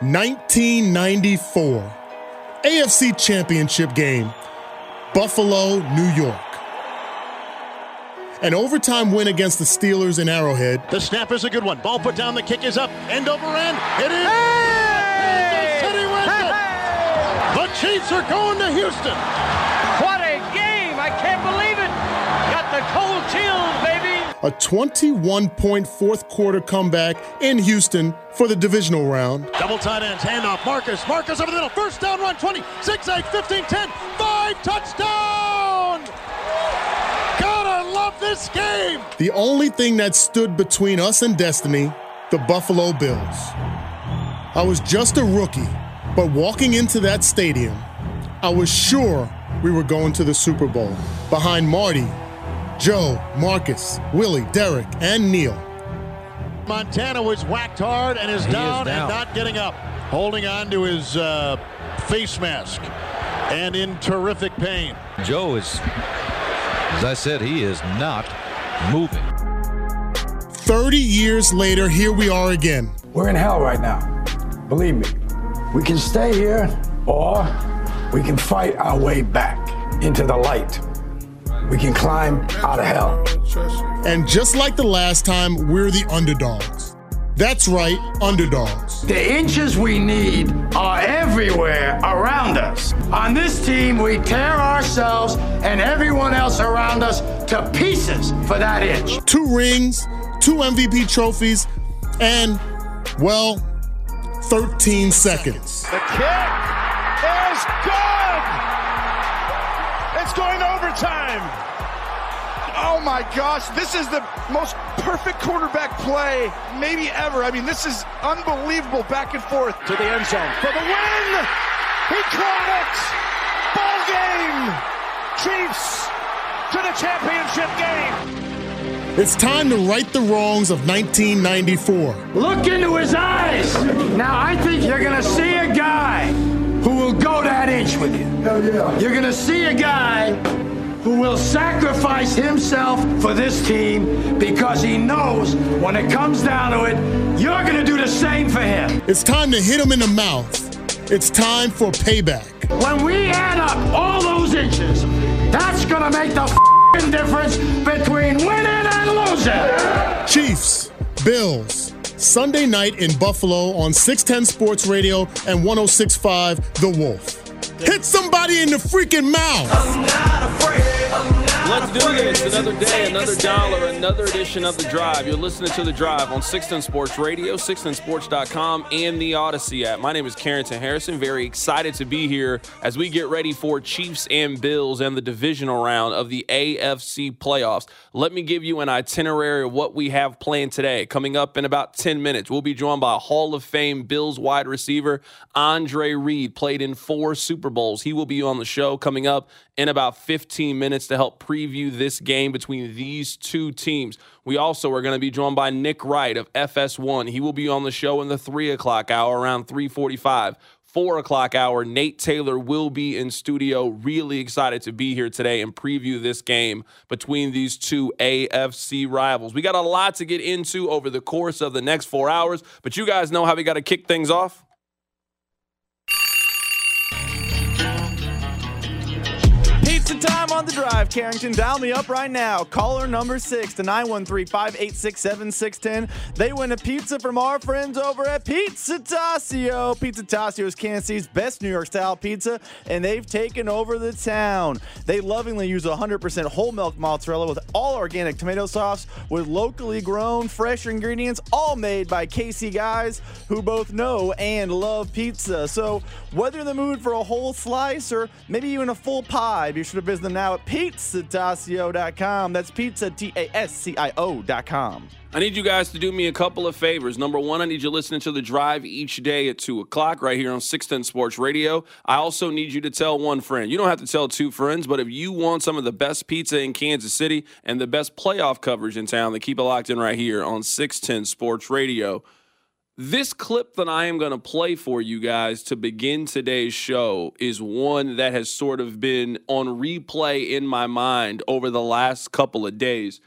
1994. AFC Championship game, Buffalo, New York. An overtime win against the Steelers in Arrowhead. The snap is a good one. Ball put down. The kick is up. End over end. It is. Hey! Kansas City wins Hey! it. The Chiefs are going to Houston. What a game! I can't believe it! Got the cold chills, baby! A 21 point fourth quarter comeback in Houston for the divisional round. Double tight ends. Handoff. Marcus. Marcus over the middle. First down run. 20. 6, 8, 15, 10. 5. Touchdown. Gotta love this game. The only thing that stood between us and destiny, the Buffalo Bills. I was just a rookie, but walking into that stadium, I was sure we were going to the Super Bowl behind Marty, Joe, Marcus, Willie, Derek, and Neil. Montana was whacked hard and is, down, and not getting up. Holding on to his uh, face mask and in terrific pain. Joe is, as I said, he is not moving. 30 years later, here we are again. We're in hell right now. Believe me. We can stay here or we can fight our way back into the light. We can climb out of hell. And just like the last time, we're the underdogs. That's right, underdogs. The inches we need are everywhere around us. On this team, we tear ourselves and everyone else around us to pieces for that inch. Two rings, two MVP trophies, and, well, 13 seconds. The kick is good. It's going to overtime. Oh my gosh, this is the most perfect quarterback play maybe ever. I mean, this is unbelievable back and forth To the end zone for the win. He caught it. Ball game. Chiefs to the championship game. It's time to right the wrongs of 1994. Look into his eyes. Now, I think you're going to see a guy who will go that inch with you. Hell yeah. You're going to see a guy who will sacrifice himself for this team because he knows when it comes down to it, you're going to do the same for him. It's time to hit him in the mouth. It's time for payback. When we add up all those inches, that's going to make the fing difference between winning and losing. Chiefs, Bills, Sunday night in Buffalo on 610 Sports Radio and 1065 The Wolf. Hit somebody in the freaking mouth. Let's do this. Another day, another dollar, another edition of The Drive. You're listening to The Drive on 610 Sports Radio, 610sports.com, and the Odyssey app. My name is Carrington Harrison. Very excited to be here as we get ready for Chiefs and Bills and the divisional round of the AFC playoffs. Let me give you an itinerary of what we have planned today. Coming up in about 10 minutes, we'll be joined by Hall of Fame Bills wide receiver Andre Reed, played in four Super Bowls. He will be on the show coming up in about 15 minutes to help preview this game between these two teams. We also are going to be joined by Nick Wright of FS1. He will be on the show in the three o'clock hour around 345. Four o'clock hour, Nate Taylor will be in studio. Really excited to be here today and preview this game between these two AFC rivals. We got a lot to get into over the course of the next four hours, but you guys know how we got to kick things off. Pizza time on the drive, Carrington. Dial me up right now. Caller number six to 913 586 7610. They win a pizza from our friends over at Pizza Tascio. Pizza Tascio is Kansas City's best New York style pizza, and they've taken over the town. They lovingly use 100% whole milk mozzarella with all organic tomato sauce with locally grown, fresh ingredients, all made by Casey guys who both know and love pizza. So, whether in the mood for a whole slice or maybe even a full pie, be sure to visit now at pizzatascio.com. That's pizza, T A S C I O.com. I need you guys to do me a couple of favors. Number one, I need you listening to the drive each day at 2 o'clock right here on 610 Sports Radio. I also need you to tell one friend. You don't have to tell two friends, but if you want some of the best pizza in Kansas City and the best playoff coverage in town, then keep it locked in right here on 610 Sports Radio. This clip that I am going to play for you guys to begin today's show is one that has sort of been on replay in my mind over the last couple of days.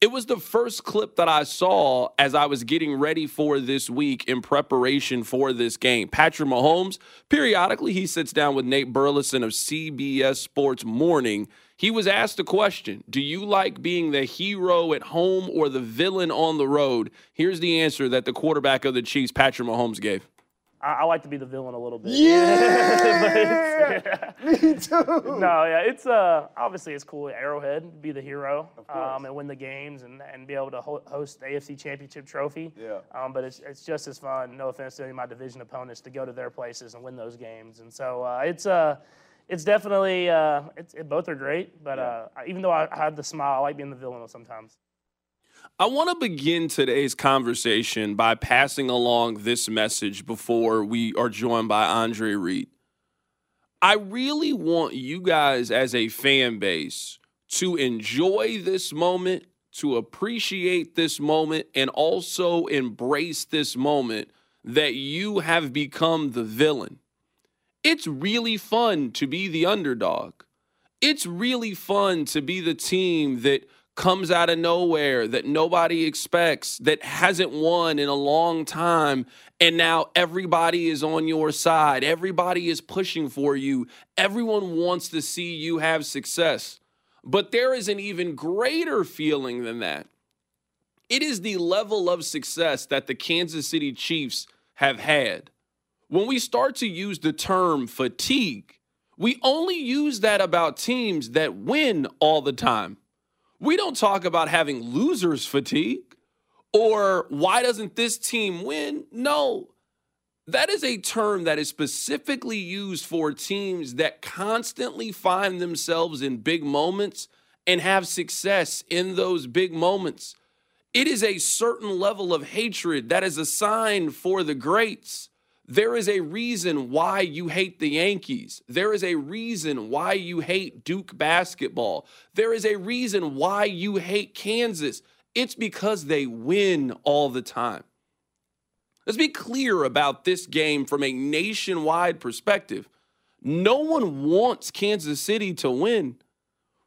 It was the first clip that I saw as I was getting ready for this week in preparation for this game. Patrick Mahomes, periodically, he sits down with Nate Burleson of CBS Sports Morning. He was asked a question Do you like being the hero at home or the villain on the road? Here's the answer that the quarterback of the Chiefs, Patrick Mahomes, gave. I, I like to be the villain a little bit. Yeah, But me too. no, yeah, it's uh obviously it's cool. Arrowhead, to be the hero, um, and win the games, and, and be able to ho- host the AFC Championship trophy. Yeah. Um, but it's it's just as fun. No offense to any of my division opponents to go to their places and win those games. And so uh, it's uh it's definitely uh it's it, both are great. But uh, even though I, I had the smile, I like being the villain sometimes. I want to begin today's conversation by passing along this message before we are joined by Andre Reed. I really want you guys as a fan base to enjoy this moment, to appreciate this moment, and also embrace this moment that you have become the villain. It's really fun to be the underdog. It's really fun to be the team that comes out of nowhere that nobody expects, that hasn't won in a long time. And now everybody is on your side. Everybody is pushing for you. Everyone wants to see you have success. But there is an even greater feeling than that. It is the level of success that the Kansas City Chiefs have had. When we start to use the term fatigue, we only use that about teams that win all the time. We don't talk about having losers fatigue or why doesn't this team win? No. That is a term that is specifically used for teams that constantly find themselves in big moments and have success in those big moments. It is a certain level of hatred that is assigned for the greats. There is a reason why you hate the Yankees. There is a reason why you hate Duke basketball. There is a reason why you hate Kansas. It's because they win all the time. Let's be clear about this game from a nationwide perspective. No one wants Kansas City to win.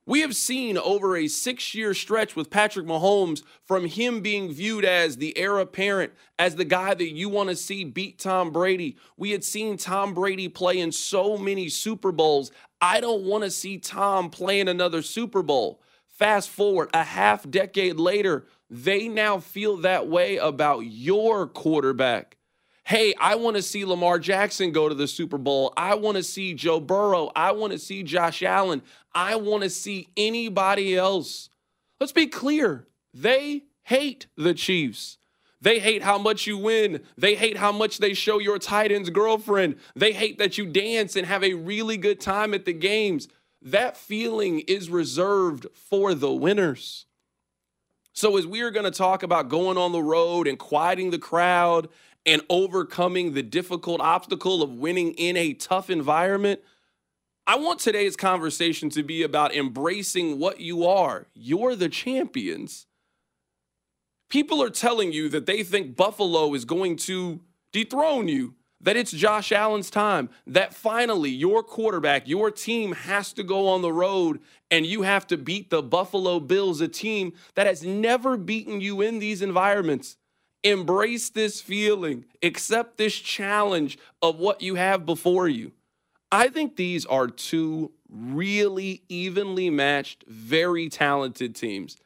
We have seen over a six year stretch with Patrick Mahomes from him being viewed as the heir apparent, as the guy that you want to see beat Tom Brady. We had seen Tom Brady play in so many Super Bowls. I don't want to see Tom playing another Super Bowl. Fast forward a half decade later, they now feel that way about your quarterback. Hey, I want to see Lamar Jackson go to the Super Bowl. I want to see Joe Burrow. I want to see Josh Allen. I want to see anybody else. Let's be clear. They hate the Chiefs. They hate how much you win. They hate how much they show your tight end's girlfriend. They hate that you dance and have a really good time at the games. That feeling is reserved for the winners. So, as we are going to talk about going on the road and quieting the crowd and overcoming the difficult obstacle of winning in a tough environment, I want today's conversation to be about embracing what you are. You're the champions. People are telling you that they think Buffalo is going to dethrone you, that it's Josh Allen's time, that finally your quarterback, your team has to go on the road and you have to beat the Buffalo Bills, a team that has never beaten you in these environments. Embrace this feeling, accept this challenge of what you have before you. I think these are two really evenly matched, very talented teams.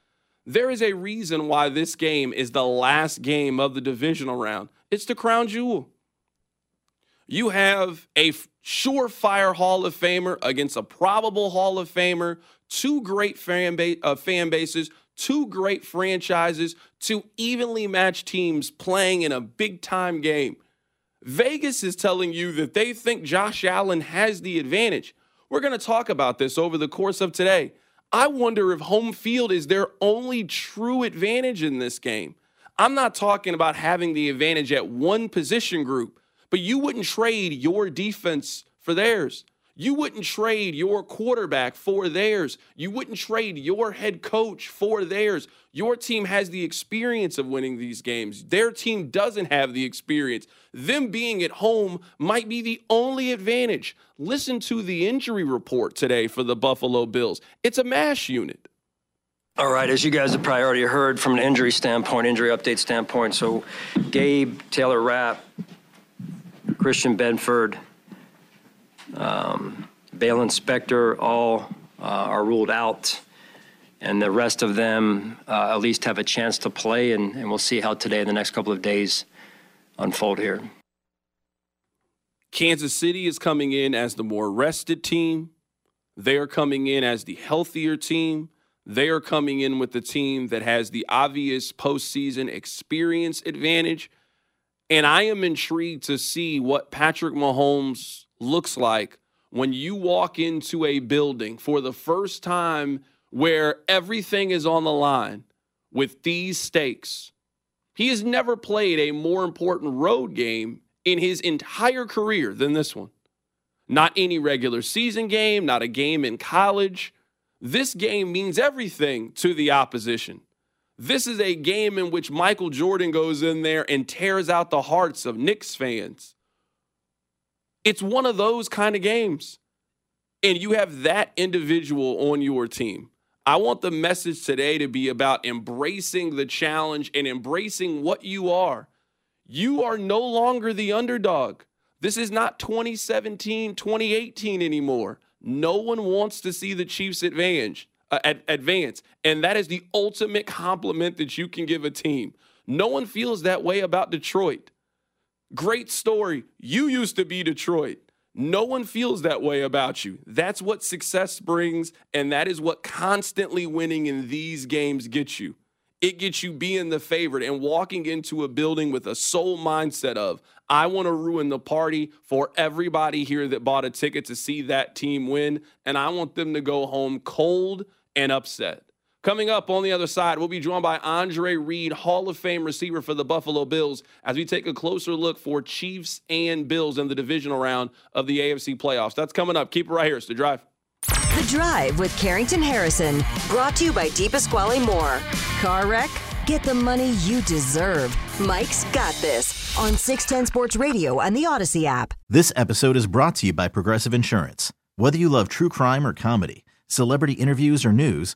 There is a reason why this game is the last game of the divisional round. It's the crown jewel. You have a surefire Hall of Famer against a probable Hall of Famer, two great fan, uh, fan bases, two great franchises, two evenly matched teams playing in a big time game. Vegas is telling you that they think Josh Allen has the advantage. We're going to talk about this over the course of today. I wonder if home field is their only true advantage in this game. I'm not talking about having the advantage at one position group, but you wouldn't trade your defense for theirs. You wouldn't trade your quarterback for theirs. You wouldn't trade your head coach for theirs. Your team has the experience of winning these games. Their team doesn't have the experience. Them being at home might be the only advantage. Listen to the injury report today for the Buffalo Bills. It's a mash unit. All right, as you guys have probably already heard from an injury standpoint, injury update standpoint, so Gabe, Taylor Rapp, Christian Benford, um, Baylon Spector all uh, are ruled out, and the rest of them uh, at least have a chance to play, and, and we'll see how today and the next couple of days unfold here. Kansas City is coming in as the more rested team. They are coming in as the healthier team. They are coming in with the team that has the obvious postseason experience advantage. And I am intrigued to see what Patrick Mahomes looks like when you walk into a building for the first time where everything is on the line with these stakes. He has never played a more important road game in his entire career than this one. Not any regular season game, not a game in college. This game means everything to the opposition. This is a game in which Michael Jordan goes in there and tears out the hearts of Knicks fans. It's one of those kind of games. And you have that individual on your team. I want the message today to be about embracing the challenge and embracing what you are. You are no longer the underdog. This is not 2017, 2018 anymore. No one wants to see the Chiefs advantage, uh, ad- advance, and that is the ultimate compliment that you can give a team. No one feels that way about Detroit. Great story. You used to be Detroit. No one feels that way about you. That's what success brings, and that is what constantly winning in these games gets you. It gets you being the favorite and walking into a building with a sole mindset of, I want to ruin the party for everybody here that bought a ticket to see that team win, and I want them to go home cold and upset. Coming up on the other side, we'll be joined by Andre Reed, Hall of Fame receiver for the Buffalo Bills, as we take a closer look for Chiefs and Bills in the divisional round of the AFC playoffs. That's coming up. Keep it right here. It's The Drive. The Drive with Carrington Harrison, brought to you by DiPasquale Moore. Car wreck? Get the money you deserve. Mike's got this on 610 Sports Radio and the Odyssey app. This episode is brought to you by Progressive Insurance. Whether you love true crime or comedy, celebrity interviews or news,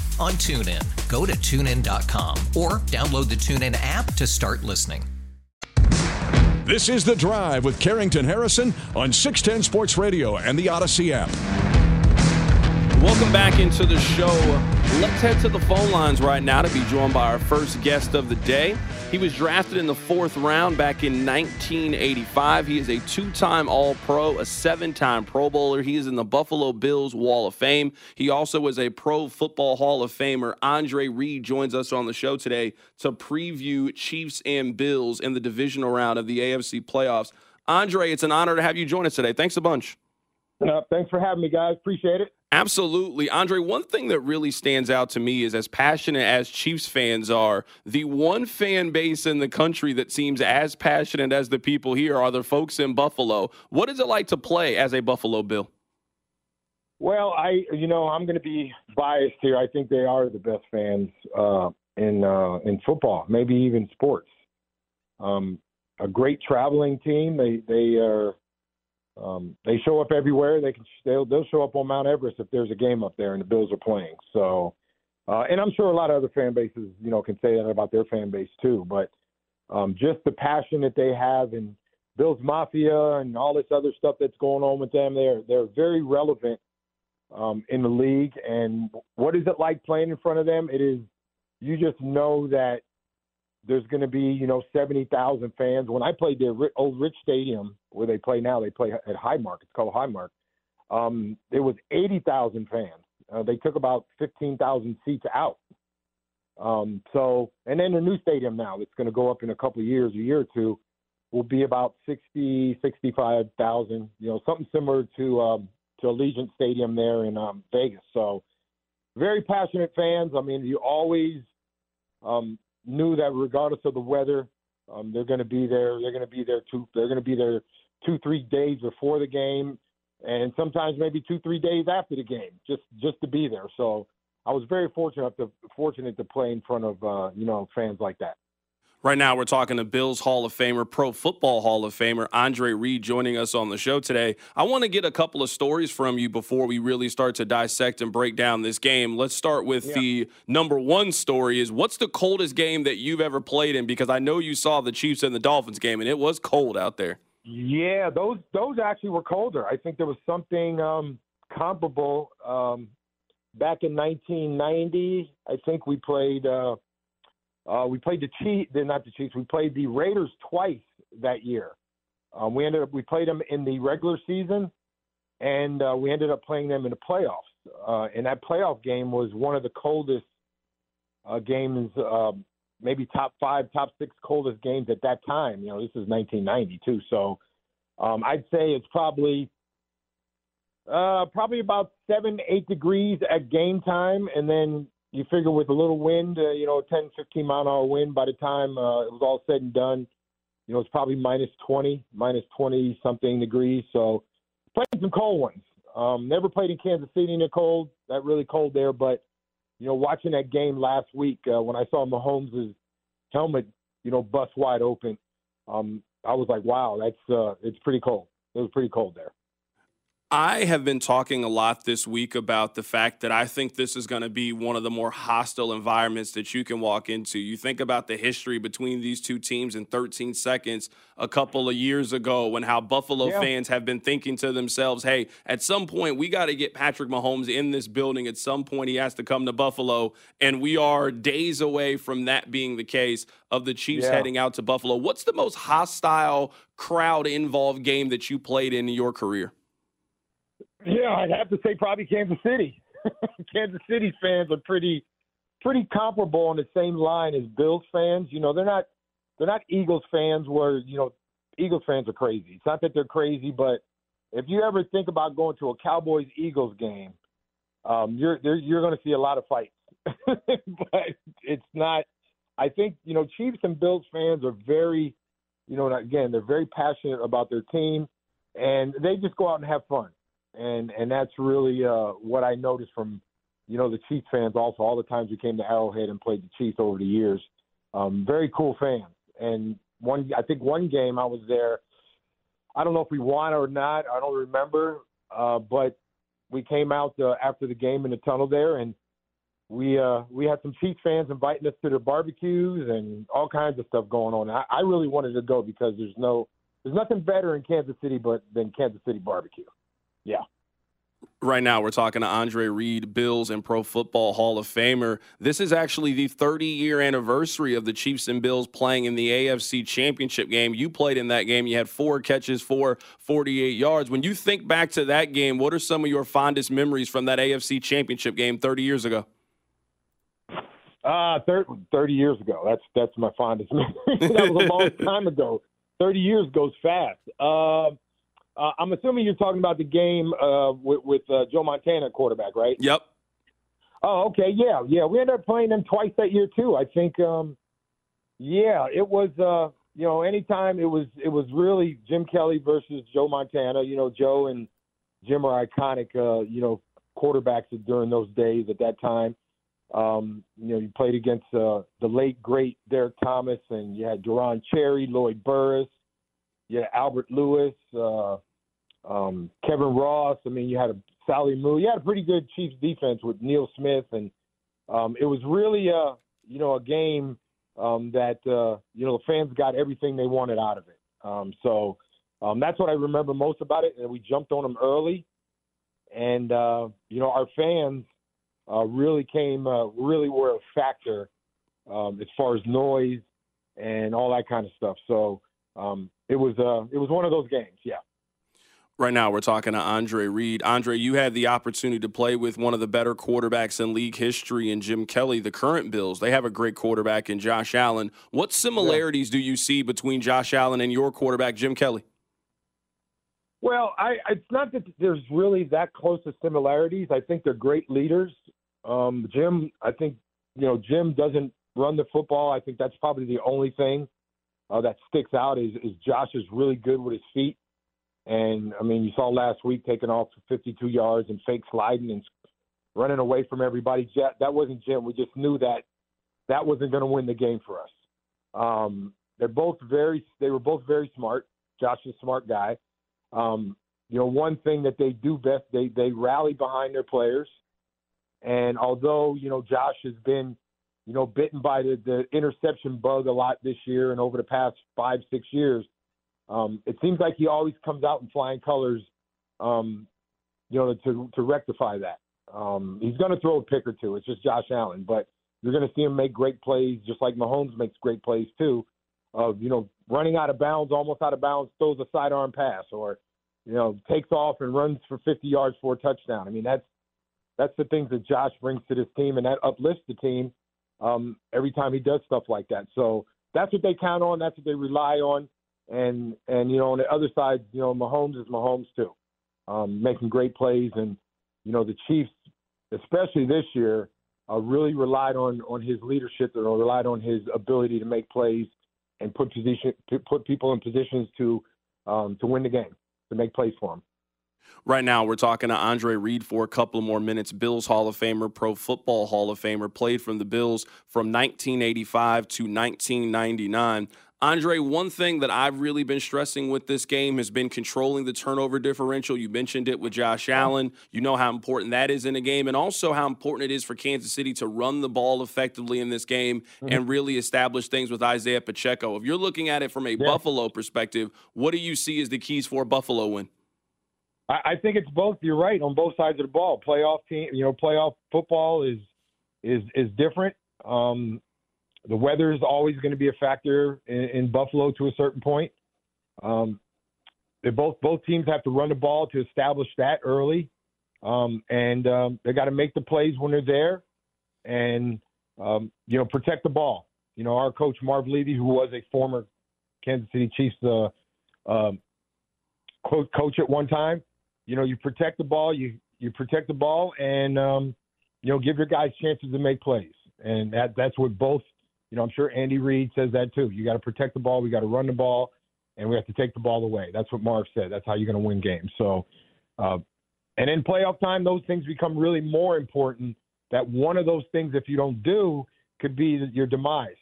on TuneIn. Go to tunein.com or download the TuneIn app to start listening. This is The Drive with Carrington Harrison on 610 Sports Radio and the Odyssey app. Welcome back into the show. Let's head to the phone lines right now to be joined by our first guest of the day. He was drafted in the fourth round back in 1985. He is a two time All Pro, a seven time Pro Bowler. He is in the Buffalo Bills Wall of Fame. He also is a Pro Football Hall of Famer. Andre Reed joins us on the show today to preview Chiefs and Bills in the divisional round of the AFC playoffs. Andre, it's an honor to have you join us today. Thanks a bunch. Uh, thanks for having me, guys. Appreciate it. Absolutely. Andre, one thing that really stands out to me is as passionate as Chiefs fans are, the one fan base in the country that seems as passionate as the people here are the folks in Buffalo. What is it like to play as a Buffalo Bill? Well, I, you know, I'm going to be biased here. I think they are the best fans uh, in uh, in football, maybe even sports. Um, a great traveling team. They they are um, they show up everywhere. They can they'll, they'll show up on Mount Everest if there's a game up there and the Bills are playing. So, uh, and I'm sure a lot of other fan bases, you know, can say that about their fan base too. But um, just the passion that they have and Bills Mafia and all this other stuff that's going on with them, they're they're very relevant um, in the league. And what is it like playing in front of them? It is you just know that there's going to be, you know, 70,000 fans. When I played the old Rich Stadium, where they play now, they play at Highmark. It's called Highmark. Um, there was 80,000 fans. Uh, they took about 15,000 seats out. Um, so, and then the new stadium now that's going to go up in a couple of years, a year or two, will be about 60, 65,000. You know, something similar to um, to Allegiant Stadium there in um, Vegas. So, very passionate fans. I mean, you always um, knew that regardless of the weather, um, they're going to be there. They're going to be there two. They're going to be there two, three days before the game, and sometimes maybe two, three days after the game, just just to be there. So I was very fortunate to fortunate to play in front of uh, you know fans like that. Right now, we're talking to Bills Hall of Famer, Pro Football Hall of Famer, Andre Reed joining us on the show today. I want to get a couple of stories from you before we really start to dissect and break down this game. Let's start with yeah. the number one story is what's the coldest game that you've ever played in? Because I know you saw the Chiefs and the Dolphins game, and it was cold out there. Yeah, those those actually were colder. I think there was something um, comparable um, back in 1990. I think we played uh, – uh, we played the Chiefs, not the Chiefs. We played the Raiders twice that year. Um, we ended up we played them in the regular season, and uh, we ended up playing them in the playoffs. Uh, and that playoff game was one of the coldest uh, games, uh, maybe top five, top six coldest games at that time. You know, this is 1992, so um, I'd say it's probably uh, probably about seven, eight degrees at game time, and then you figure with a little wind, uh, you know, 10, 15 mile an hour wind, by the time uh, it was all said and done, you know, it's probably minus 20, minus 20 something degrees. So playing some cold ones. Um, never played in Kansas City in the cold, that really cold there. But, you know, watching that game last week uh, when I saw Mahomes' helmet, you know, bust wide open, um, I was like, wow, that's uh, it's pretty cold. It was pretty cold there. I have been talking a lot this week about the fact that I think this is going to be one of the more hostile environments that you can walk into. You think about the history between these two teams in 13 seconds a couple of years ago when how Buffalo yeah. fans have been thinking to themselves, hey, at some point we got to get Patrick Mahomes in this building. At some point he has to come to Buffalo. And we are days away from that being the case of the Chiefs yeah. heading out to Buffalo. What's the most hostile, crowd involved game that you played in your career? Yeah, I'd have to say probably Kansas City. Kansas City fans are pretty pretty comparable on the same line as Bills fans. You know, they're not they're not Eagles fans where, you know, Eagles fans are crazy. It's not that they're crazy, but if you ever think about going to a Cowboys Eagles game, um, you're you're going to see a lot of fights. but it's not I think you know Chiefs and Bills fans are very, you know, again they're very passionate about their team, and they just go out and have fun, and and that's really uh, what I noticed from, you know, the Chiefs fans also all the times we came to Arrowhead and played the Chiefs over the years. Um, very cool fans, and one I think one game I was there. I don't know if we won or not. I don't remember, uh, but we came out uh, after the game in the tunnel there, and we uh, we had some Chiefs fans inviting us to their barbecues and all kinds of stuff going on. I, I really wanted to go because there's no there's nothing better in Kansas City but than Kansas City barbecue. Yeah. Right now, we're talking to Andre Reed, Bills and Pro Football Hall of Famer. This is actually the 30 year anniversary of the Chiefs and Bills playing in the AFC Championship game. You played in that game. You had four catches for 48 yards. When you think back to that game, what are some of your fondest memories from that AFC Championship game 30 years ago? Uh, 30, 30 years ago. That's that's my fondest memory. that was a long time ago. 30 years goes fast. Uh, uh, I'm assuming you're talking about the game uh, with, with uh, Joe Montana quarterback, right? Yep. Oh, okay. Yeah, yeah. We ended up playing them twice that year too. I think. Um, yeah, it was. Uh, you know, anytime it was, it was really Jim Kelly versus Joe Montana. You know, Joe and Jim are iconic. Uh, you know, quarterbacks during those days at that time. Um, you know, you played against uh, the late great Derrick Thomas, and you had Deron Cherry, Lloyd Burruss, had Albert Lewis, uh, um, Kevin Ross. I mean, you had a Saleaumua. You had a pretty good Chiefs defense with Neil Smith, and um, it was really, uh, you know, a game um, that uh, you know the fans got everything they wanted out of it. Um, so um, that's what I remember most about it. And we jumped on them early, and uh, you know, our fans uh, really came, uh, really were a factor um, as far as noise and all that kind of stuff. So um, it was, uh, it was one of those games. Yeah. Right now, we're talking to Andre Reed. Andre, you had the opportunity to play with one of the better quarterbacks in league history in Jim Kelly, the current Bills. They have a great quarterback in Josh Allen. What similarities yeah. do you see between Josh Allen and your quarterback, Jim Kelly? Well, I, it's not that there's really that close of similarities. I think they're great leaders. Um, Jim, I think you know Jim doesn't run the football. I think that's probably the only thing uh, that sticks out is, is Josh is really good with his feet. And I mean, you saw last week taking off for 52 yards and fake sliding and running away from everybody. That wasn't Jim. We just knew that that wasn't going to win the game for us. Um, they're both very. They were both very smart. Josh is a smart guy. Um, you know, one thing that they do best, they they rally behind their players. And although, you know, Josh has been, you know, bitten by the, the interception bug a lot this year and over the past five, six years, um, it seems like he always comes out in flying colors, um, you know, to, to rectify that. Um, he's going to throw a pick or two. It's just Josh Allen, but you're going to see him make great plays, just like Mahomes makes great plays too. Of you know, running out of bounds, almost out of bounds, throws a sidearm pass, or you know, takes off and runs for 50 yards for a touchdown. I mean, that's that's the things that Josh brings to this team, and that uplifts the team um, every time he does stuff like that. So that's what they count on. That's what they rely on. And and you know, on the other side, you know, Mahomes is Mahomes too, um, making great plays. And you know, the Chiefs, especially this year, uh, really relied on on his leadership and relied on his ability to make plays and put position put people in positions to um, to win the game, to make plays for them. Right now, we're talking to Andre Reed for a couple more minutes. Bills Hall of Famer, Pro Football Hall of Famer, played from the Bills from 1985 to 1999. Andre, one thing that I've really been stressing with this game has been controlling the turnover differential. You mentioned it with Josh Allen. You know how important that is in a game, and also how important it is for Kansas City to run the ball effectively in this game mm-hmm. and really establish things with Isaiah Pacheco. If you're looking at it from a yeah. Buffalo perspective, what do you see as the keys for a Buffalo win? I, I think it's both. You're right on both sides of the ball. Playoff team, you know, playoff football is is is different. Um, the weather is always going to be a factor in, in Buffalo to a certain point. Um, they both both teams have to run the ball to establish that early, um, and um, they got to make the plays when they're there, and um, you know protect the ball. You know our coach Marv Levy, who was a former Kansas City Chiefs uh, um, coach at one time, you know, you protect the ball, you you protect the ball, and um, you know, give your guys chances to make plays, and that that's what both you know, I'm sure Andy Reid says that too. You got to protect the ball, we got to run the ball, and we have to take the ball away. That's what Marv said. That's how you're going to win games. So, uh, and in playoff time, those things become really more important. That one of those things, if you don't do, could be your demise.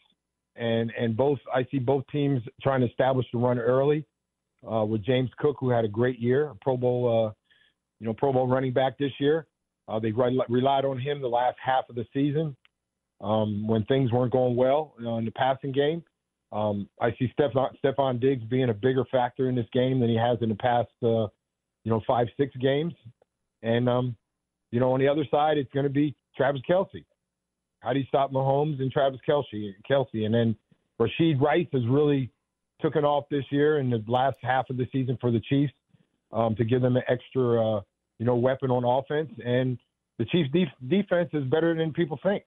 And and both I see both teams trying to establish the run early. Uh, with James Cook, who had a great year, a Pro Bowl, uh, you know, Pro Bowl running back this year. Uh, they re- relied on him the last half of the season um, when things weren't going well you know, in the passing game. Um, I see Stefon, Stefon Diggs being a bigger factor in this game than he has in the past, uh, you know, five, six games. And, um, you know, on the other side, it's going to be Travis Kelce. How do you stop Mahomes and Travis Kelce? Kelce, and then Rashee Rice has really taken off this year in the last half of the season for the Chiefs um, to give them an extra, uh, you know, weapon on offense. And the Chiefs' def- defense is better than people think.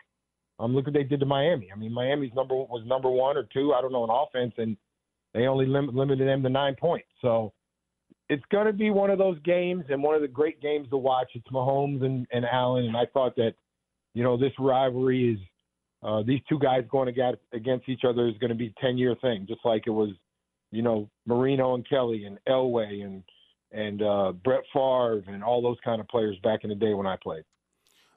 Um, look what they did to Miami. I mean, Miami's number was number one or two, I don't know, in offense, and they only lim- limited them to nine points. So it's going to be one of those games and one of the great games to watch. It's Mahomes and, and Allen, and I thought that, you know, this rivalry is uh, these two guys going against, each other is going to be a ten year thing, just like it was, you know, Marino and Kelly and Elway and and uh, Brett Favre and all those kind of players back in the day when I played.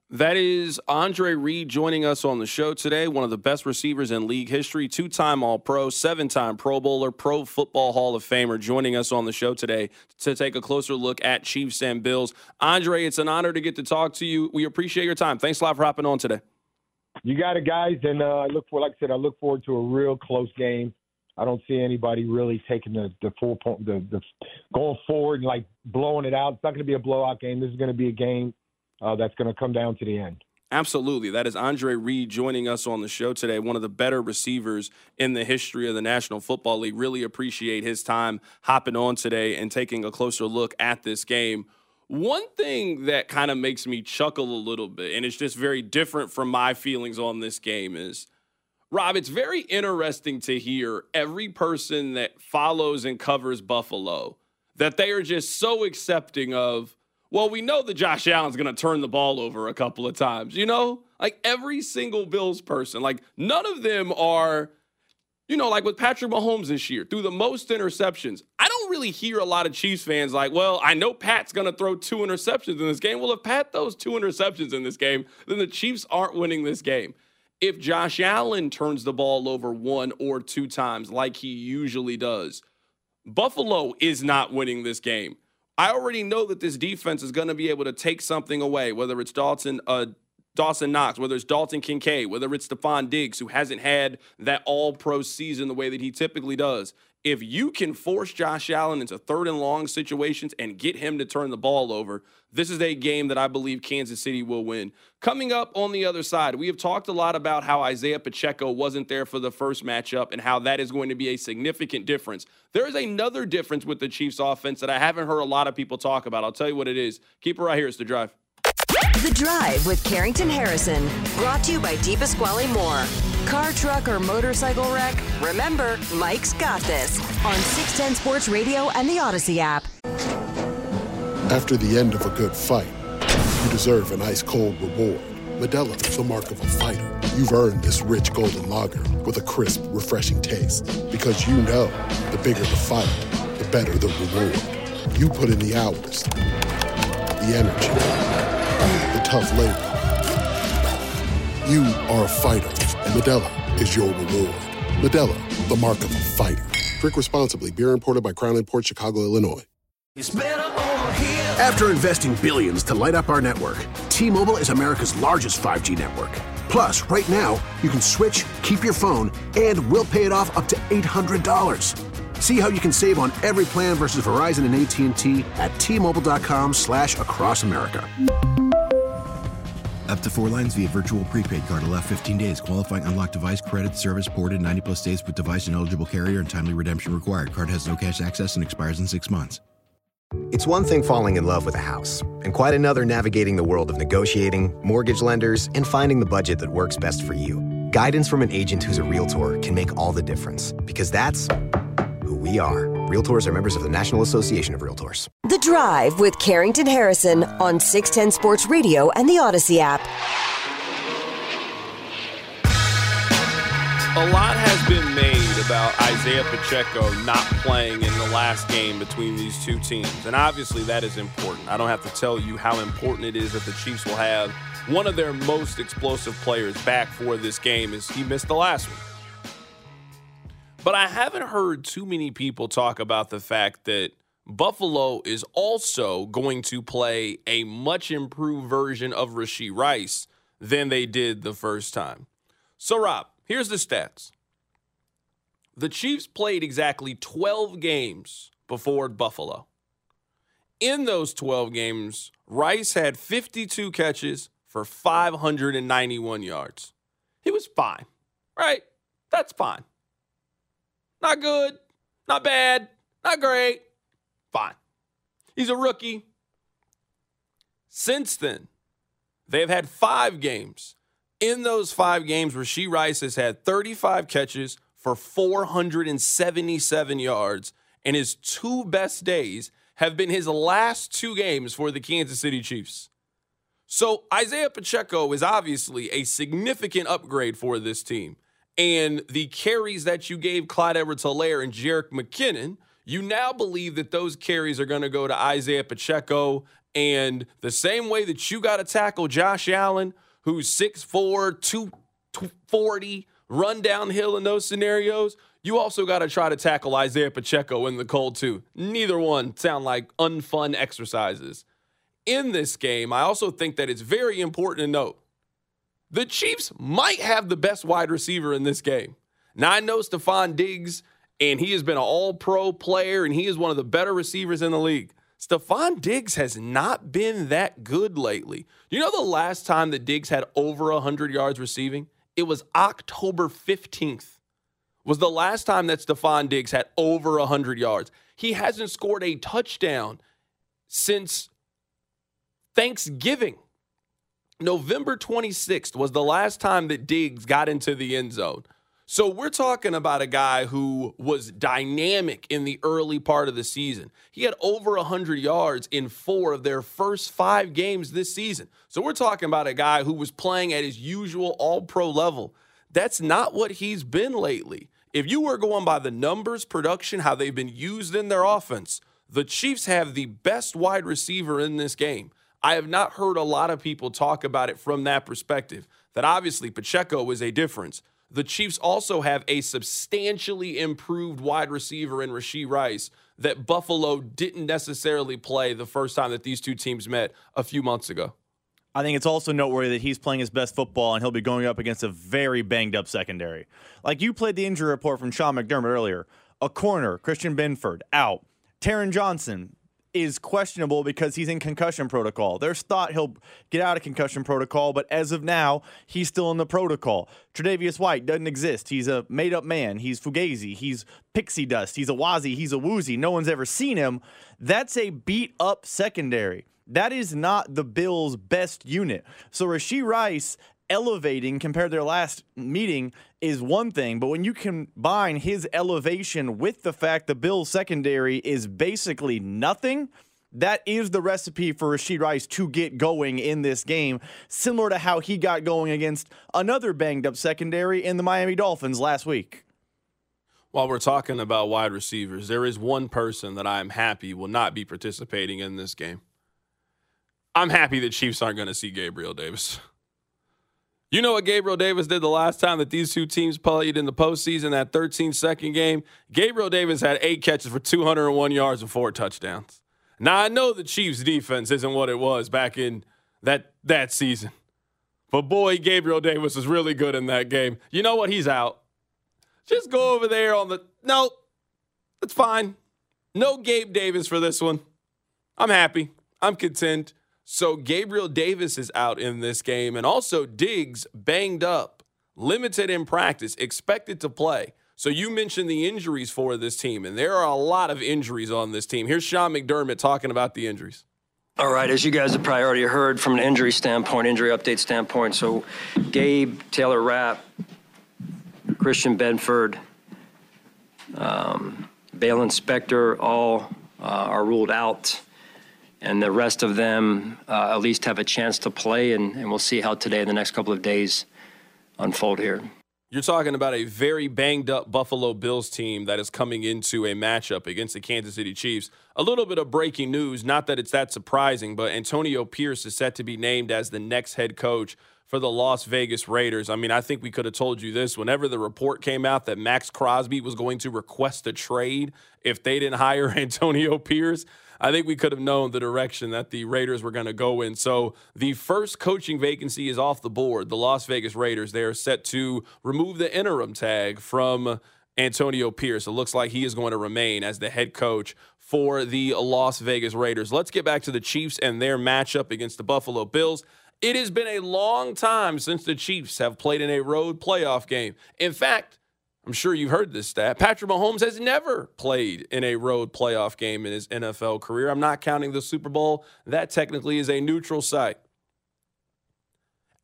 That is Andre Reed joining us on the show today, one of the best receivers in league history, two time All Pro, seven time Pro Bowler, Pro Football Hall of Famer, joining us on the show today to take a closer look at Chiefs and Bills. Andre, it's an honor to get to talk to you. We appreciate your time. Thanks a lot for hopping on today. You got it, guys. And uh, I look for, like I said, I look forward to a real close game. I don't see anybody really taking the the full point, the, the going forward and like blowing it out. It's not going to be a blowout game. This is going to be a game uh, that's going to come down to the end. Absolutely. That is Andre Reed joining us on the show today, one of the better receivers in the history of the National Football League. Really appreciate his time hopping on today and taking a closer look at this game. One thing that kind of makes me chuckle a little bit, and it's just very different from my feelings on this game, is Rob, it's very interesting to hear every person that follows and covers Buffalo that they are just so accepting of well, we know that Josh Allen's going to turn the ball over a couple of times, you know? Like every single Bills person, like none of them are, you know, like with Patrick Mahomes this year, threw the most interceptions. I don't really hear a lot of Chiefs fans like, well, I know Pat's going to throw two interceptions in this game. Well, if Pat throws two interceptions in this game, then the Chiefs aren't winning this game. If Josh Allen turns the ball over one or two times, like he usually does, Buffalo is not winning this game. I already know that this defense is going to be able to take something away, whether it's Dalton, uh, Dawson Knox, whether it's Dalton Kincaid, whether it's Stefon Diggs, who hasn't had that all pro season the way that he typically does. If you can force Josh Allen into third and long situations and get him to turn the ball over, this is a game that I believe Kansas City will win. Coming up on the other side, we have talked a lot about how Isaiah Pacheco wasn't there for the first matchup and how that is going to be a significant difference. There is another difference with the Chiefs offense that I haven't heard a lot of people talk about. I'll tell you what it is. Keep it right here. It's the drive. The Drive with Carrington Harrison, brought to you by DiPasquale Moore. Car, truck, or motorcycle wreck? Remember, Mike's got this on 610 Sports Radio and the Odyssey app. After the end of a good fight, you deserve an ice cold reward. Modelo is the mark of a fighter. You've earned this rich golden lager with a crisp, refreshing taste. Because you know the bigger the fight, the better the reward. You put in the hours, the energy, the tough labor. You are a fighter, and Modelo is your reward. Modelo, the mark of a fighter. Drink responsibly. Beer imported by Crown Port Chicago, Illinois. After investing billions to light up our network, T-Mobile is America's largest 5G network. Plus, right now, you can switch, keep your phone, and we'll pay it off up to $800. See how you can save on every plan versus Verizon and AT&T at T-Mobile.com slash across America. Up to four lines via virtual prepaid card. Allow 15 days. Qualifying unlocked device credit service ported 90 plus days with device and eligible carrier and timely redemption required. Card has no cash access and expires in six months. It's one thing falling in love with a house, and quite another navigating the world of negotiating, mortgage lenders, and finding the budget that works best for you. Guidance from an agent who's a realtor can make all the difference, because that's who we are. Realtors are members of the National Association of Realtors. The Drive with Carrington Harrison on 610 Sports Radio and the Odyssey app. A lot has been made about Isaiah Pacheco not playing in the last game between these two teams. And obviously, that is important. I don't have to tell you how important it is that the Chiefs will have one of their most explosive players back for this game, as he missed the last one. But I haven't heard too many people talk about the fact that Buffalo is also going to play a much improved version of Rashee Rice than they did the first time. So, Rob, here's the stats the Chiefs played exactly 12 games before Buffalo. In those 12 games, Rice had 52 catches for 591 yards. He was fine, right? That's fine. Not good, not bad, not great, fine. He's a rookie. Since then, they've had five games. In those five games, Rashee Rice has had 35 catches for 477 yards, and his two best days have been his last two games for the Kansas City Chiefs. So Isaiah Pacheco is obviously a significant upgrade for this team. And the carries that you gave Clyde Edwards Helaire and Jerick McKinnon, you now believe that those carries are going to go to Isaiah Pacheco. And the same way that you got to tackle Josh Allen, who's 6'4, 240, run downhill in those scenarios, you also got to try to tackle Isaiah Pacheco in the cold, too. Neither one sound like unfun exercises. In this game, I also think that it's very important to note the Chiefs might have the best wide receiver in this game. Now, I know Stefon Diggs, and he has been an all pro player, and he is one of the better receivers in the league. Stefon Diggs has not been that good lately. You know the last time that Diggs had over 100 yards receiving? It was October 15th. Was the last time that Stefon Diggs had over 100 yards. He hasn't scored a touchdown since Thanksgiving. November 26th was the last time that Diggs got into the end zone. So we're talking about a guy who was dynamic in the early part of the season. He had over 100 yards in four of their first five games this season. So we're talking about a guy who was playing at his usual all pro level. That's not what he's been lately. If you were going by the numbers, production, how they've been used in their offense, the Chiefs have the best wide receiver in this game. I have not heard a lot of people talk about it from that perspective. That obviously Pacheco is a difference. The Chiefs also have a substantially improved wide receiver in Rashee Rice that Buffalo didn't necessarily play the first time that these two teams met a few months ago. I think it's also noteworthy that he's playing his best football and he'll be going up against a very banged up secondary. Like you played the injury report from Sean McDermott earlier. A corner, Christian Benford, out. Taron Johnson, is questionable because he's in concussion protocol. There's thought he'll get out of concussion protocol, but as of now, he's still in the protocol. Tre'Davious White doesn't exist. He's a made up man. He's Fugazi. He's pixie dust. He's a wazi. He's a woozy. No one's ever seen him. That's a beat up secondary. That is not the Bills' best unit. So Rashee Rice elevating compared to their last meeting is one thing, but when you combine his elevation with the fact the Bills secondary is basically nothing, that is the recipe for Rashee Rice to get going in this game, similar to how he got going against another banged up secondary in the Miami Dolphins last week. While we're talking about wide receivers, there is one person that I'm happy will not be participating in this game. I'm happy the Chiefs aren't going to see Gabriel Davis. You know what Gabriel Davis did the last time that these two teams played in the postseason, that 13 second game? Gabriel Davis had eight catches for 201 yards and four touchdowns. Now, I know the Chiefs' defense isn't what it was back in that, that season. But boy, Gabriel Davis was really good in that game. You know what? He's out. Just go over there on the. No, that's fine. No Gabe Davis for this one. I'm happy. I'm content. So Gabriel Davis is out in this game, and also Diggs banged up, limited in practice, expected to play. So you mentioned the injuries for this team, and there are a lot of injuries on this team. Here's Sean McDermott talking about the injuries. All right, as you guys have probably already heard from an injury standpoint, injury update standpoint, so Gabe, Taylor Rapp, Christian Benford, um, Baylon Spector all uh, are ruled out and the rest of them uh, at least have a chance to play. And, and we'll see how today and the next couple of days unfold here. You're talking about a very banged up Buffalo Bills team that is coming into a matchup against the Kansas City Chiefs. A little bit of breaking news, not that it's that surprising, but Antonio Pierce is set to be named as the next head coach for the Las Vegas Raiders. I mean, I think we could have told you this whenever the report came out that Maxx Crosby was going to request a trade if they didn't hire Antonio Pierce. I think we could have known the direction that the Raiders were going to go in. So the first coaching vacancy is off the board. The Las Vegas Raiders, they are set to remove the interim tag from Antonio Pierce. It looks like he is going to remain as the head coach for the Las Vegas Raiders. Let's get back to the Chiefs and their matchup against the Buffalo Bills. It has been a long time since the Chiefs have played in a road playoff game. In fact, I'm sure you've heard this stat. Patrick Mahomes has never played in a road playoff game in his NFL career. I'm not counting the Super Bowl. That technically is a neutral site.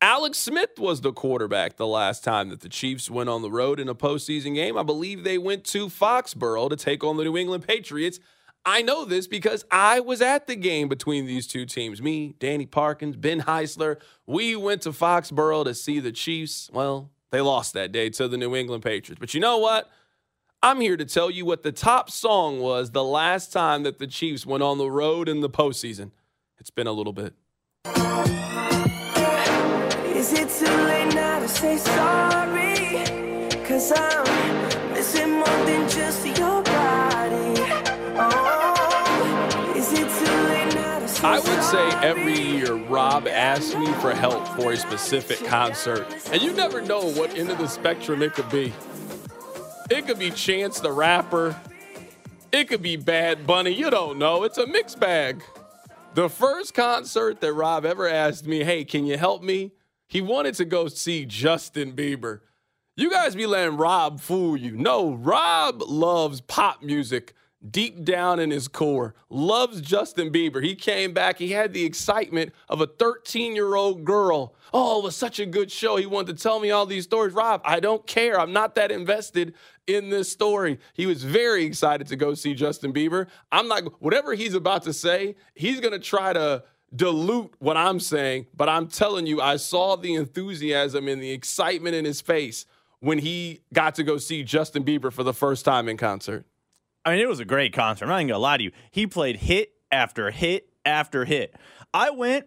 Alex Smith was the quarterback the last time that the Chiefs went on the road in a postseason game. I believe they went to Foxborough to take on the New England Patriots. I know this because I was at the game between these two teams. Me, Danny Parkins, Ben Heisler. We went to Foxborough to see the Chiefs. Well, they lost that day to the New England Patriots. But you know what? I'm here to tell you what the top song was the last time that the Chiefs went on the road in the postseason. It's been a little bit. Is it too late now to say sorry? Cause I'm missing more than just I would say every year Rob asks me for help for a specific concert, and you never know what end of the spectrum it could be. It could be Chance the Rapper, it could be Bad Bunny, you don't know. It's a mixed bag. The first concert that Rob ever asked me, hey, can you help me? He wanted to go see Justin Bieber. You guys be letting Rob fool you. No, Rob loves pop music deep down in his core, loves Justin Bieber. He came back, he had the excitement of a 13 year old girl. Oh, it was such a good show. He wanted to tell me all these stories. Rob, I don't care. I'm not that invested in this story. He was very excited to go see Justin Bieber. I'm not, whatever he's about to say, he's going to try to dilute what I'm saying, but I'm telling you, I saw the enthusiasm and the excitement in his face when he got to go see Justin Bieber for the first time in concert. I mean, it was a great concert. I'm not even gonna lie to you. He played hit after hit after hit. I went,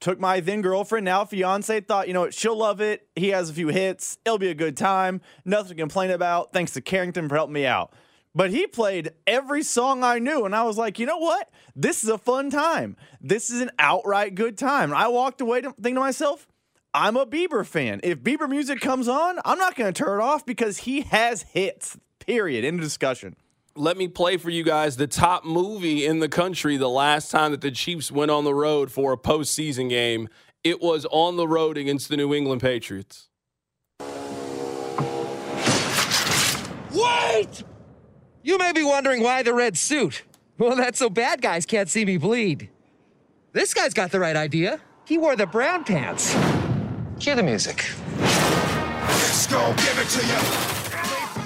took my then girlfriend, now fiance, thought, you know what, she'll love it. He has a few hits. It'll be a good time. Nothing to complain about. Thanks to Carrington for helping me out. But he played every song I knew, and I was like, you know what? This is a fun time. This is an outright good time. I walked away to, thinking to myself, I'm a Bieber fan. If Bieber music comes on, I'm not going to turn it off because he has hits. Period. End of discussion let me play for you guys the top movie in the country the last time that the Chiefs went on the road for a postseason game. It was on the road against the New England Patriots. Wait! You may be wondering why the red suit. Well, that's so bad guys can't see me bleed. This guy's got the right idea. He wore the brown pants. Cue the music. Let's go, give it to you.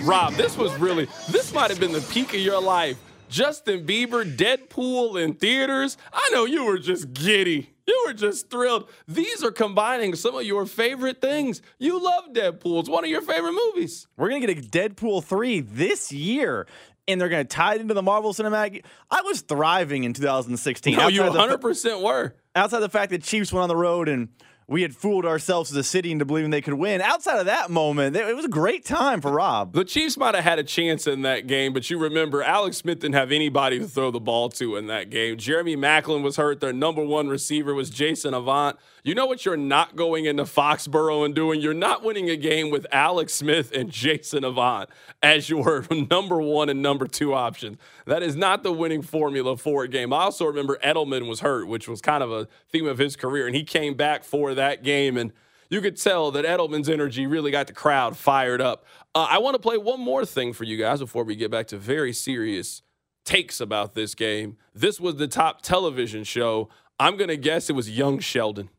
Rob, this was really, this might have been the peak of your life. Justin Bieber, Deadpool in theaters. I know you were just giddy. You were just thrilled. These are combining some of your favorite things. You love Deadpool. It's one of your favorite movies. We're going to get a Deadpool 3 this year. And they're going to tie it into the Marvel Cinematic. I was thriving in 2016. No, you 100% the, were. Outside the fact that Chiefs went on the road and we had fooled ourselves as a city into believing they could win. Outside of that moment, it was a great time for Rob. The Chiefs might have had a chance in that game, but you remember Alex Smith didn't have anybody to throw the ball to in that game. Jeremy Maclin was hurt. Their number one receiver was Jason Avant. You know what you're not going into Foxborough and doing? You're not winning a game with Alex Smith and Jason Avant as your number one and number two options. That is not the winning formula for a game. I also remember Edelman was hurt, which was kind of a theme of his career, and he came back for that game. And you could tell that Edelman's energy really got the crowd fired up. Uh, I want to play one more thing for you guys before we get back to very serious takes about this game. This was the top television show. I'm going to guess it was Young Sheldon.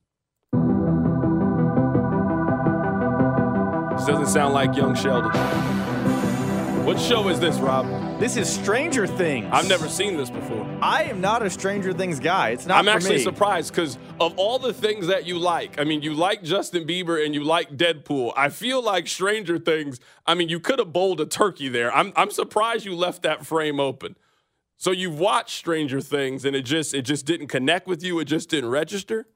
This doesn't sound like Young Sheldon. What show is this, Rob? This is Stranger Things. I've never seen this before. I am not a Stranger Things guy. It's not me. I'm actually me. surprised because of all the things that you like, I mean, you like Justin Bieber and you like Deadpool. I feel like Stranger Things, I mean, you could have bowled a turkey there. I'm, I'm surprised you left that frame open. So you've watched Stranger Things and it just it just didn't connect with you. It just didn't register.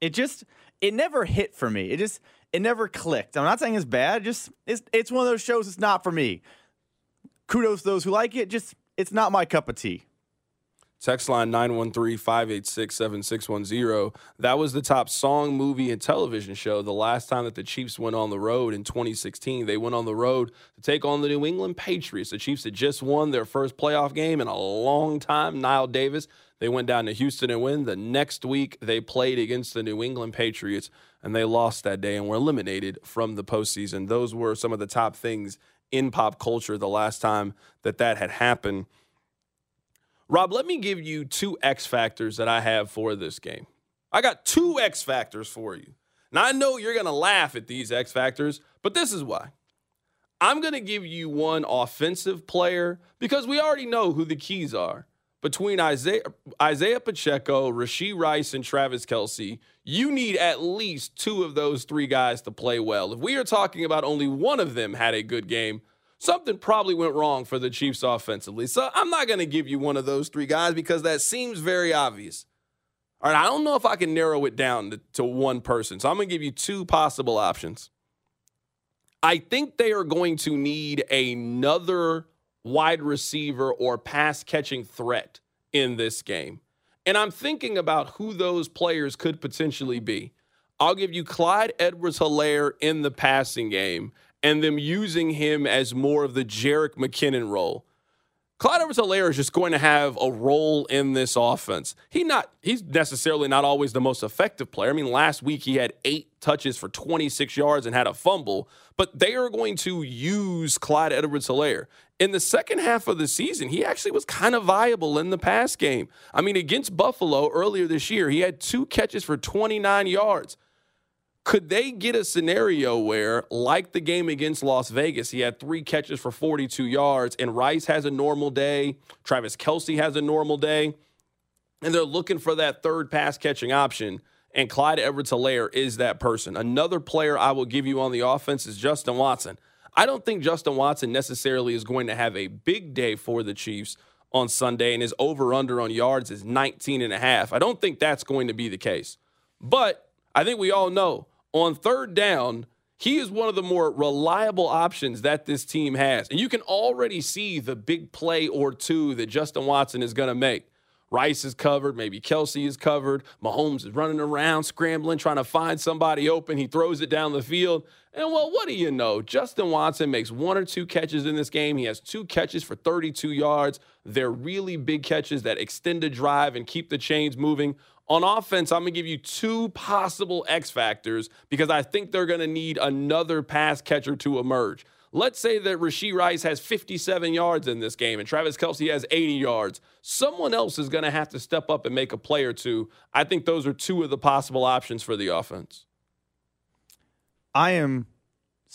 It just it never hit for me. It just it never clicked. I'm not saying it's bad. Just it's it's one of those shows. It's not for me. Kudos to those who like it. Just it's not my cup of tea. Text line 913-586-7610. That was the top song, movie, and television show the last time that the Chiefs went on the road in 2016. They went on the road to take on the New England Patriots. The Chiefs had just won their first playoff game in a long time. Knile Davis. They went down to Houston and win. The next week, they played against the New England Patriots, and they lost that day and were eliminated from the postseason. Those were some of the top things in pop culture the last time that that had happened. Rob, let me give you two X factors that I have for this game. I got two X factors for you. Now, I know you're going to laugh at these X factors, but this is why. I'm going to give you one offensive player because we already know who the keys are. Between Isaiah, Isaiah Pacheco, Rashee Rice, and Travis Kelce, you need at least two of those three guys to play well. If we are talking about only one of them had a good game, something probably went wrong for the Chiefs offensively. So I'm not going to give you one of those three guys because that seems very obvious. All right, I don't know if I can narrow it down to, to one person. So I'm going to give you two possible options. I think they are going to need another wide receiver or pass catching threat in this game. And I'm thinking about who those players could potentially be. I'll give you Clyde Edwards Helaire in the passing game and them using him as more of the Jerick McKinnon role. Clyde Edwards Helaire is just going to have a role in this offense. He not he's necessarily not always the most effective player. I mean, last week he had eight touches for 26 yards and had a fumble, but they are going to use Clyde Edwards Helaire. In the second half of the season, he actually was kind of viable in the pass game. I mean, against Buffalo earlier this year, he had two catches for 29 yards. Could they get a scenario where, like the game against Las Vegas, he had three catches for 42 yards, and Rice has a normal day, Travis Kelce has a normal day, and they're looking for that third pass catching option? And Clyde Edwards Helaire is that person. Another player I will give you on the offense is Justin Watson. I don't think Justin Watson necessarily is going to have a big day for the Chiefs on Sunday, and his over under on yards is 19 and a half. I don't think that's going to be the case. But I think we all know on third down, he is one of the more reliable options that this team has. And you can already see the big play or two that Justin Watson is going to make. Rice is covered, maybe Kelce is covered. Mahomes is running around, scrambling, trying to find somebody open. He throws it down the field. And well, what do you know? Justin Watson makes one or two catches in this game. He has two catches for 32 yards. They're really big catches that extend the drive and keep the chains moving. On offense, I'm going to give you two possible X factors because I think they're going to need another pass catcher to emerge. Let's say that Rashee Rice has 57 yards in this game and Travis Kelce has 80 yards. Someone else is going to have to step up and make a play or two. I think those are two of the possible options for the offense. I am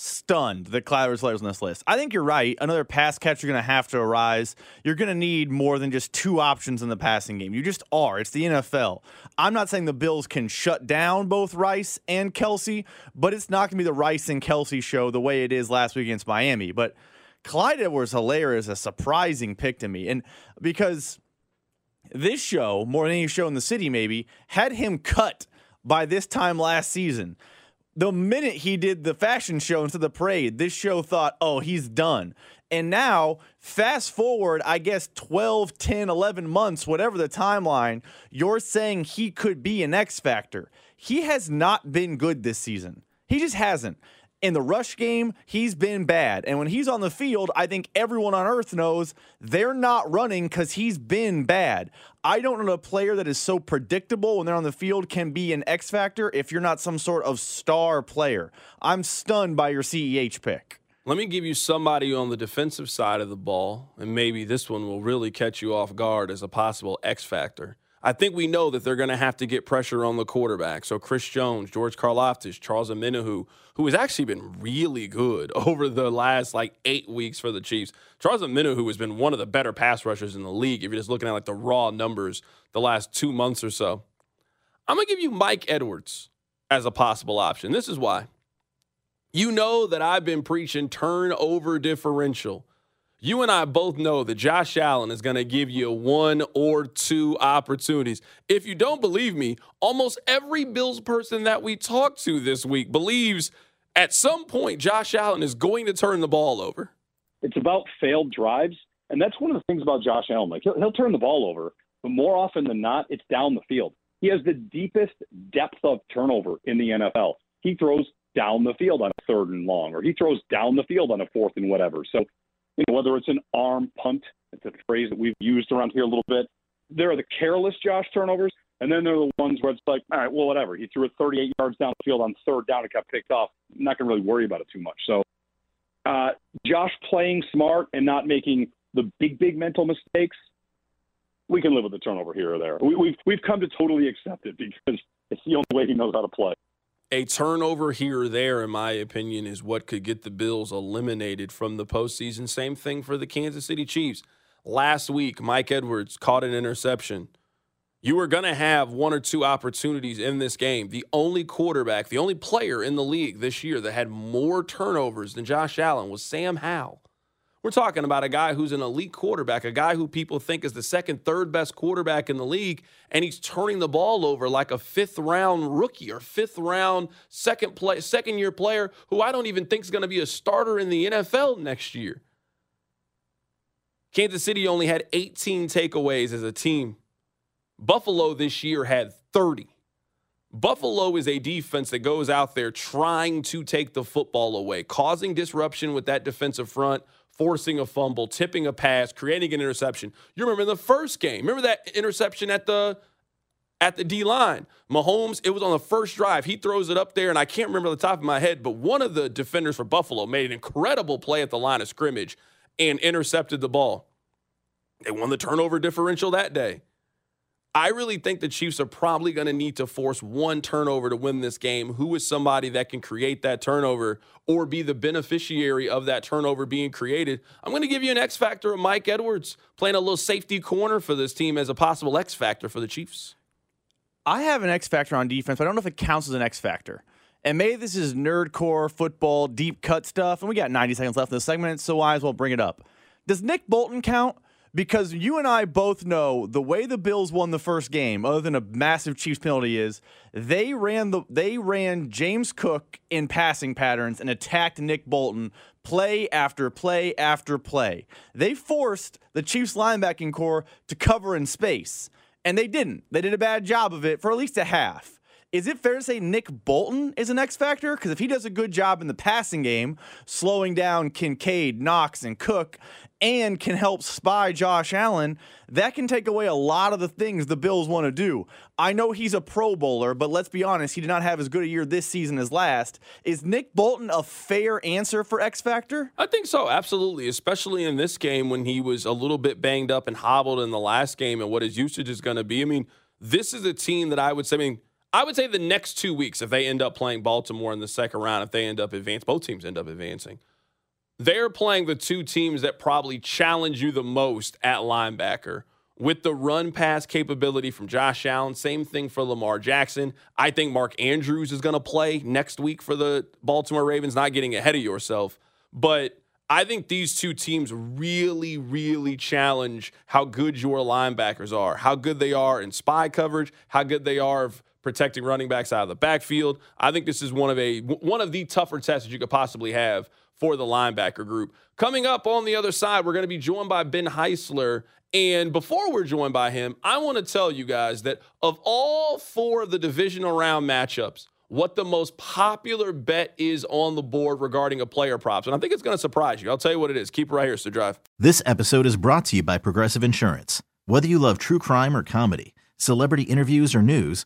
stunned that Clyde Helaire's on this list. I think you're right. Another pass catcher going to have to arise. You're going to need more than just two options in the passing game. You just are. It's the NFL. I'm not saying the Bills can shut down both Rice and Kelce, but it's not going to be the Rice and Kelce show the way it is last week against Miami. But Clyde Edwards Helaire is a surprising pick to me. And because this show, more than any show in the city, maybe, had him cut by this time last season the minute he did the fashion show of the parade, this show thought, oh, he's done. And now, fast forward, I guess 12, 10, 11 months, whatever the timeline, you're saying he could be an X factor. He has not been good this season. He just hasn't. In the rush game, he's been bad. And when he's on the field, I think everyone on earth knows they're not running because he's been bad. I don't know a player that is so predictable when they're on the field can be an X factor if you're not some sort of star player. I'm stunned by your CEH pick. Let me give you somebody on the defensive side of the ball, and maybe this one will really catch you off guard as a possible X factor. I think we know that they're going to have to get pressure on the quarterback. So Chris Jones, George Karlaftis, Charles Omenihu, who has actually been really good over the last like eight weeks for the Chiefs. Charles Omenihu has been one of the better pass rushers in the league. If you're just looking at like the raw numbers the last two months or so, I'm going to give you Mike Edwards as a possible option. This is why. You know that I've been preaching turnover differential you and I both know that Josh Allen is going to give you one or two opportunities. If you don't believe me, almost every Bills person that we talked to this week believes at some point Josh Allen is going to turn the ball over. It's about failed drives, and that's one of the things about Josh Allen. Like he'll, he'll turn the ball over, but more often than not, it's down the field. He has the deepest depth of turnover in the NFL. He throws down the field on a third and long, or he throws down the field on a fourth and whatever. So you know, whether it's an arm punt, it's a phrase that we've used around here a little bit. There are the careless Josh turnovers, and then there are the ones where it's like, all right, well, whatever. He threw it 38 yards down the field on third down and got picked off. I'm not going to really worry about it too much. So, uh, Josh playing smart and not making the big, big mental mistakes, we can live with the turnover here or there. We, we've we've come to totally accept it because it's the only way he knows how to play a turnover here or there, in my opinion, is what could get the Bills eliminated from the postseason. Same thing for the Kansas City Chiefs. Last week, Mike Edwards caught an interception. You were going to have one or two opportunities in this game. The only quarterback, the only player in the league this year that had more turnovers than Josh Allen was Sam Howell. We're talking about a guy who's an elite quarterback, a guy who people think is the second, third best quarterback in the league, and he's turning the ball over like a fifth round rookie or fifth round second play, second year player who I don't even think is going to be a starter in the NFL next year. Kansas City only had 18 takeaways as a team. Buffalo this year had 30. Buffalo is a defense that goes out there trying to take the football away, causing disruption with that defensive front, forcing a fumble, tipping a pass, creating an interception. You remember in the first game, remember that interception at the at the D line. Mahomes, it was on the first drive. He throws it up there, and I can't remember the top of my head, but one of the defenders for Buffalo made an incredible play at the line of scrimmage and intercepted the ball. They won the turnover differential that day. I really think the Chiefs are probably going to need to force one turnover to win this game. Who is somebody that can create that turnover or be the beneficiary of that turnover being created? I'm going to give you an X factor of Mike Edwards playing a little safety corner for this team as a possible X factor for the Chiefs. I have an X factor on defense, but I don't know if it counts as an X factor. And maybe this is nerdcore football, deep cut stuff, and we got 90 seconds left in the segment, so I as well bring it up. Does Nick Bolton count? Because you and I both know the way the Bills won the first game, other than a massive Chiefs penalty, is they ran the they ran James Cook in passing patterns and attacked Nick Bolton play after play after play. They forced the Chiefs linebacking core to cover in space, and they didn't. They did a bad job of it for at least a half. Is it fair to say Nick Bolton is an X factor? Because if he does a good job in the passing game, slowing down Kincaid, Knox, and Cook, and can help spy Josh Allen, that can take away a lot of the things the Bills want to do. I know he's a Pro Bowler, but let's be honest, he did not have as good a year this season as last. Is Nick Bolton a fair answer for X Factor? I think so, absolutely, especially in this game when he was a little bit banged up and hobbled in the last game and what his usage is going to be. I mean, this is a team that I would say, I mean, I would say the next two weeks, if they end up playing Baltimore in the second round, if they end up advancing, both teams end up advancing they're playing the two teams that probably challenge you the most at linebacker with the run pass capability from Josh Allen. Same thing for Lamar Jackson. I think Mark Andrews is going to play next week for the Baltimore Ravens, not getting ahead of yourself. But I think these two teams really, really challenge how good your linebackers are, how good they are in spy coverage, how good they are of protecting running backs out of the backfield. I think this is one of a one of the tougher tests that you could possibly have for the linebacker group. Coming up on the other side, we're going to be joined by Ben Heisler. And before we're joined by him, I want to tell you guys that of all four of the divisional round matchups, what the most popular bet is on the board regarding a player props. And I think it's going to surprise you. I'll tell you what it is. Keep it right here, so drive. This episode is brought to you by Progressive Insurance. Whether you love true crime or comedy, celebrity interviews or news,